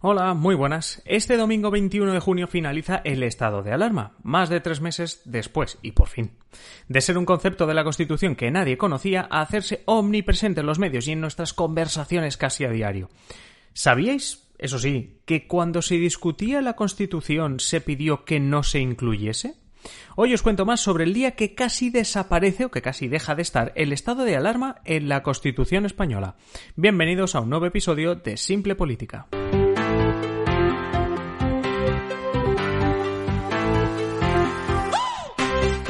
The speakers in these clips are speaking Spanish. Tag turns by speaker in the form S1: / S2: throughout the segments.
S1: Hola, muy buenas. Este domingo 21 de junio finaliza el estado de alarma, más de tres meses después, y por fin. De ser un concepto de la Constitución que nadie conocía a hacerse omnipresente en los medios y en nuestras conversaciones casi a diario. ¿Sabíais, eso sí, que cuando se discutía la Constitución se pidió que no se incluyese? Hoy os cuento más sobre el día que casi desaparece o que casi deja de estar el estado de alarma en la Constitución española. Bienvenidos a un nuevo episodio de Simple Política.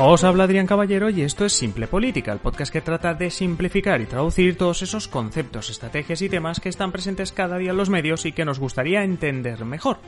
S1: Os habla Adrián Caballero y esto es Simple Política, el podcast que trata de simplificar y traducir todos esos conceptos, estrategias y temas que están presentes cada día en los medios y que nos gustaría entender mejor.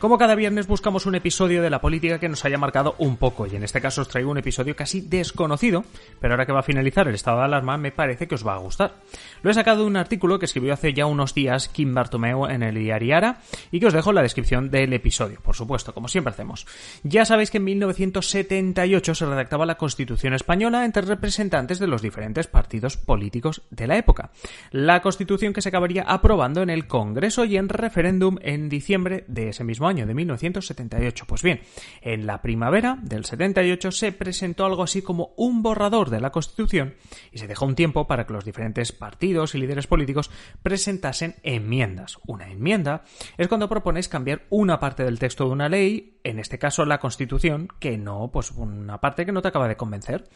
S1: Como cada viernes buscamos un episodio de la política que nos haya marcado un poco y en este caso os traigo un episodio casi desconocido, pero ahora que va a finalizar el estado de alarma me parece que os va a gustar. Lo he sacado de un artículo que escribió hace ya unos días Kim Bartomeu en el Diariara y que os dejo en la descripción del episodio, por supuesto, como siempre hacemos. Ya sabéis que en 1978 se redactaba la Constitución española entre representantes de los diferentes partidos políticos de la época. La Constitución que se acabaría aprobando en el Congreso y en referéndum en diciembre de ese mismo año, de 1978. Pues bien, en la primavera del 78 se presentó algo así como un borrador de la Constitución y se dejó un tiempo para que los diferentes partidos y líderes políticos presentasen enmiendas. Una enmienda es cuando propones cambiar una parte del texto de una ley, en este caso la Constitución, que no, pues una parte que no te acaba de convencer.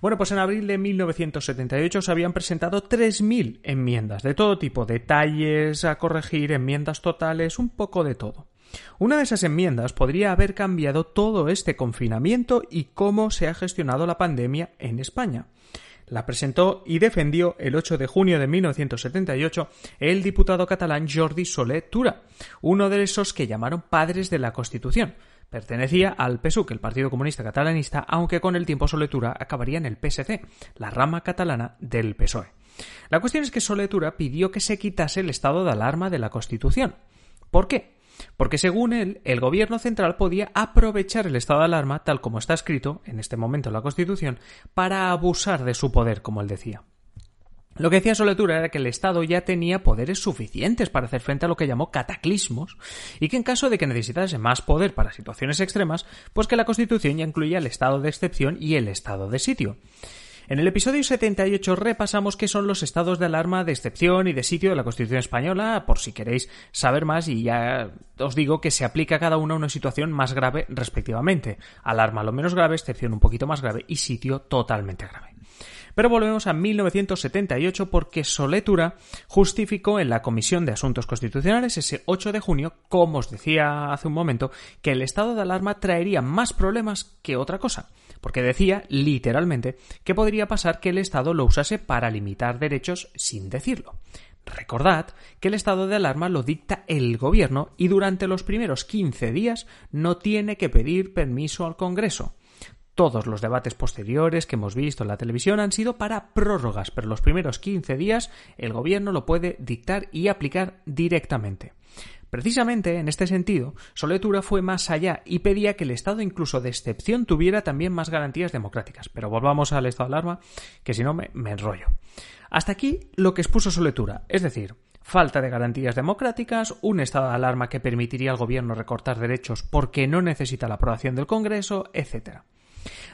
S1: Bueno, pues en abril de 1978 se habían presentado 3.000 enmiendas de todo tipo, detalles a corregir, enmiendas totales, un poco de todo. Una de esas enmiendas podría haber cambiado todo este confinamiento y cómo se ha gestionado la pandemia en España. La presentó y defendió el 8 de junio de 1978 el diputado catalán Jordi Soler Tura, uno de esos que llamaron padres de la Constitución, Pertenecía al PSUC, el Partido Comunista Catalanista, aunque con el tiempo Soletura acabaría en el PSC, la rama catalana del PSOE. La cuestión es que Soletura pidió que se quitase el estado de alarma de la Constitución. ¿Por qué? Porque según él, el gobierno central podía aprovechar el estado de alarma, tal como está escrito en este momento en la Constitución, para abusar de su poder, como él decía. Lo que decía Soletura era que el Estado ya tenía poderes suficientes para hacer frente a lo que llamó cataclismos y que en caso de que necesitase más poder para situaciones extremas, pues que la Constitución ya incluía el estado de excepción y el estado de sitio. En el episodio 78 repasamos qué son los estados de alarma, de excepción y de sitio de la Constitución española, por si queréis saber más, y ya os digo que se aplica a cada uno a una situación más grave respectivamente. Alarma lo menos grave, excepción un poquito más grave y sitio totalmente grave. Pero volvemos a 1978 porque Soletura justificó en la Comisión de Asuntos Constitucionales ese 8 de junio, como os decía hace un momento, que el estado de alarma traería más problemas que otra cosa, porque decía literalmente que podría pasar que el Estado lo usase para limitar derechos sin decirlo. Recordad que el estado de alarma lo dicta el gobierno y durante los primeros 15 días no tiene que pedir permiso al Congreso. Todos los debates posteriores que hemos visto en la televisión han sido para prórrogas, pero los primeros 15 días el gobierno lo puede dictar y aplicar directamente. Precisamente en este sentido, Soletura fue más allá y pedía que el estado incluso de excepción tuviera también más garantías democráticas. Pero volvamos al estado de alarma, que si no me, enrollo. Hasta aquí lo que expuso Soletura, es decir, falta de garantías democráticas, un estado de alarma que permitiría al gobierno recortar derechos porque no necesita la aprobación del Congreso, etc.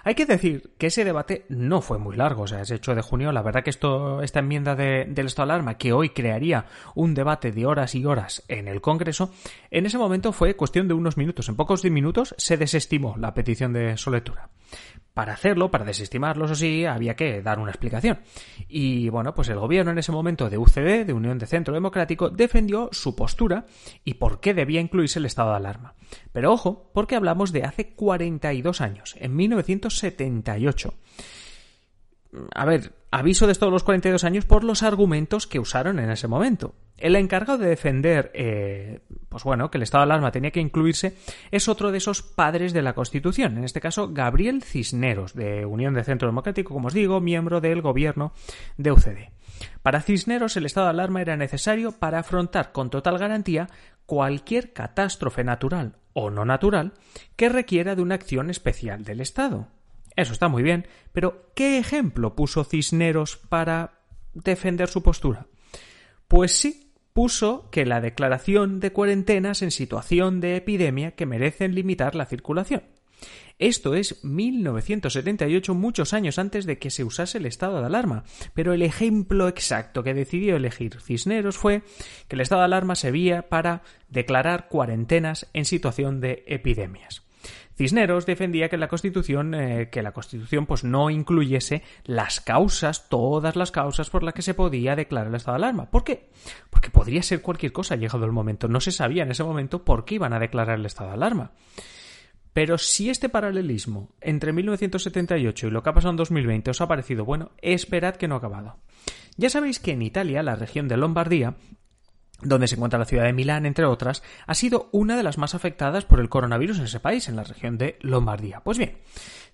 S1: Hay que decir que ese debate no fue muy largo, o sea, ese 8 de junio, la verdad que esto, esta enmienda del estado de alarma, que hoy crearía un debate de horas y horas en el Congreso, en ese momento fue cuestión de unos minutos. En pocos minutos se desestimó la petición de soletura. Para hacerlo, para desestimarlo, eso sí, había que dar una explicación. Y bueno, pues el gobierno en ese momento de UCD, de Unión de Centro Democrático, defendió su postura y por qué debía incluirse el estado de alarma. Pero ojo, porque hablamos de hace 42 años, en 1978. A ver, aviso de estos los 42 años por los argumentos que usaron en ese momento. El encargado de defender, eh, pues bueno, que el estado de alarma tenía que incluirse, es otro de esos padres de la Constitución, en este caso Gabriel Cisneros, de Unión de Centro Democrático, como os digo, miembro del gobierno de UCD. Para Cisneros, el estado de alarma era necesario para afrontar con total garantía cualquier catástrofe natural o no natural que requiera de una acción especial del Estado. Eso está muy bien, pero ¿qué ejemplo puso Cisneros para defender su postura? Pues sí, puso que la declaración de cuarentenas en situación de epidemia que merecen limitar la circulación. Esto es 1978, muchos años antes de que se usase el estado de alarma. Pero el ejemplo exacto que decidió elegir Cisneros fue que el estado de alarma servía para declarar cuarentenas en situación de epidemias. Cisneros defendía que la Constitución, eh, que la Constitución pues no incluyese las causas, todas las causas por las que se podía declarar el estado de alarma. ¿Por qué? Porque podría ser cualquier cosa llegado el momento. No se sabía en ese momento por qué iban a declarar el estado de alarma. Pero si este paralelismo entre 1978 y lo que ha pasado en 2020 os ha parecido bueno, esperad que no ha acabado. Ya sabéis que en Italia, la región de Lombardía, donde se encuentra la ciudad de Milán, entre otras, ha sido una de las más afectadas por el coronavirus en ese país, en la región de Lombardía. Pues bien,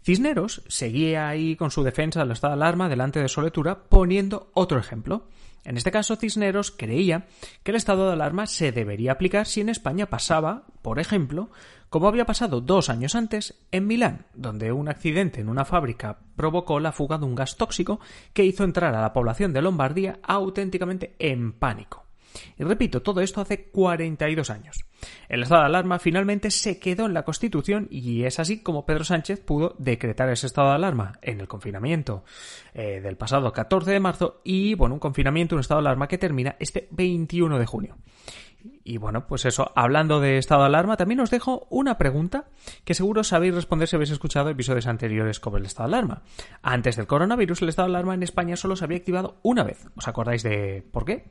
S1: Cisneros seguía ahí con su defensa del estado de alarma delante de Soletura, poniendo otro ejemplo. En este caso, Cisneros creía que el estado de alarma se debería aplicar si en España pasaba, por ejemplo, como había pasado dos años antes en Milán, donde un accidente en una fábrica provocó la fuga de un gas tóxico que hizo entrar a la población de Lombardía auténticamente en pánico. Y repito, todo esto hace 42 años. El estado de alarma finalmente se quedó en la Constitución y es así como Pedro Sánchez pudo decretar ese estado de alarma en el confinamiento eh, del pasado 14 de marzo y, bueno, un confinamiento, un estado de alarma que termina este 21 de junio. Y bueno, pues eso, hablando de estado de alarma, también os dejo una pregunta que seguro sabéis responder si habéis escuchado episodios anteriores sobre el estado de alarma. Antes del coronavirus, el estado de alarma en España solo se había activado una vez. ¿Os acordáis de por qué?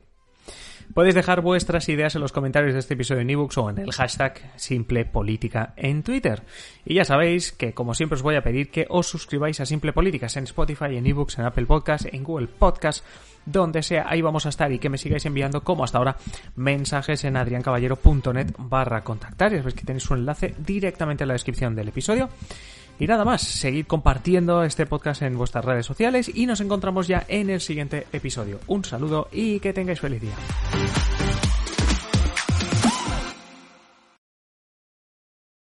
S1: Podéis dejar vuestras ideas en los comentarios de este episodio en ebooks o en el hashtag Simple Política en Twitter. Y ya sabéis que, como siempre, os voy a pedir que os suscribáis a Simple Políticas en Spotify, en ebooks, en Apple Podcasts, en Google Podcasts, donde sea, ahí vamos a estar y que me sigáis enviando, como hasta ahora, mensajes en adriancaballero.net barra contactar. Ya sabéis que tenéis un enlace directamente en la descripción del episodio. Y nada más, seguid compartiendo este podcast en vuestras redes sociales y nos encontramos ya en el siguiente episodio. Un saludo y que tengáis feliz día.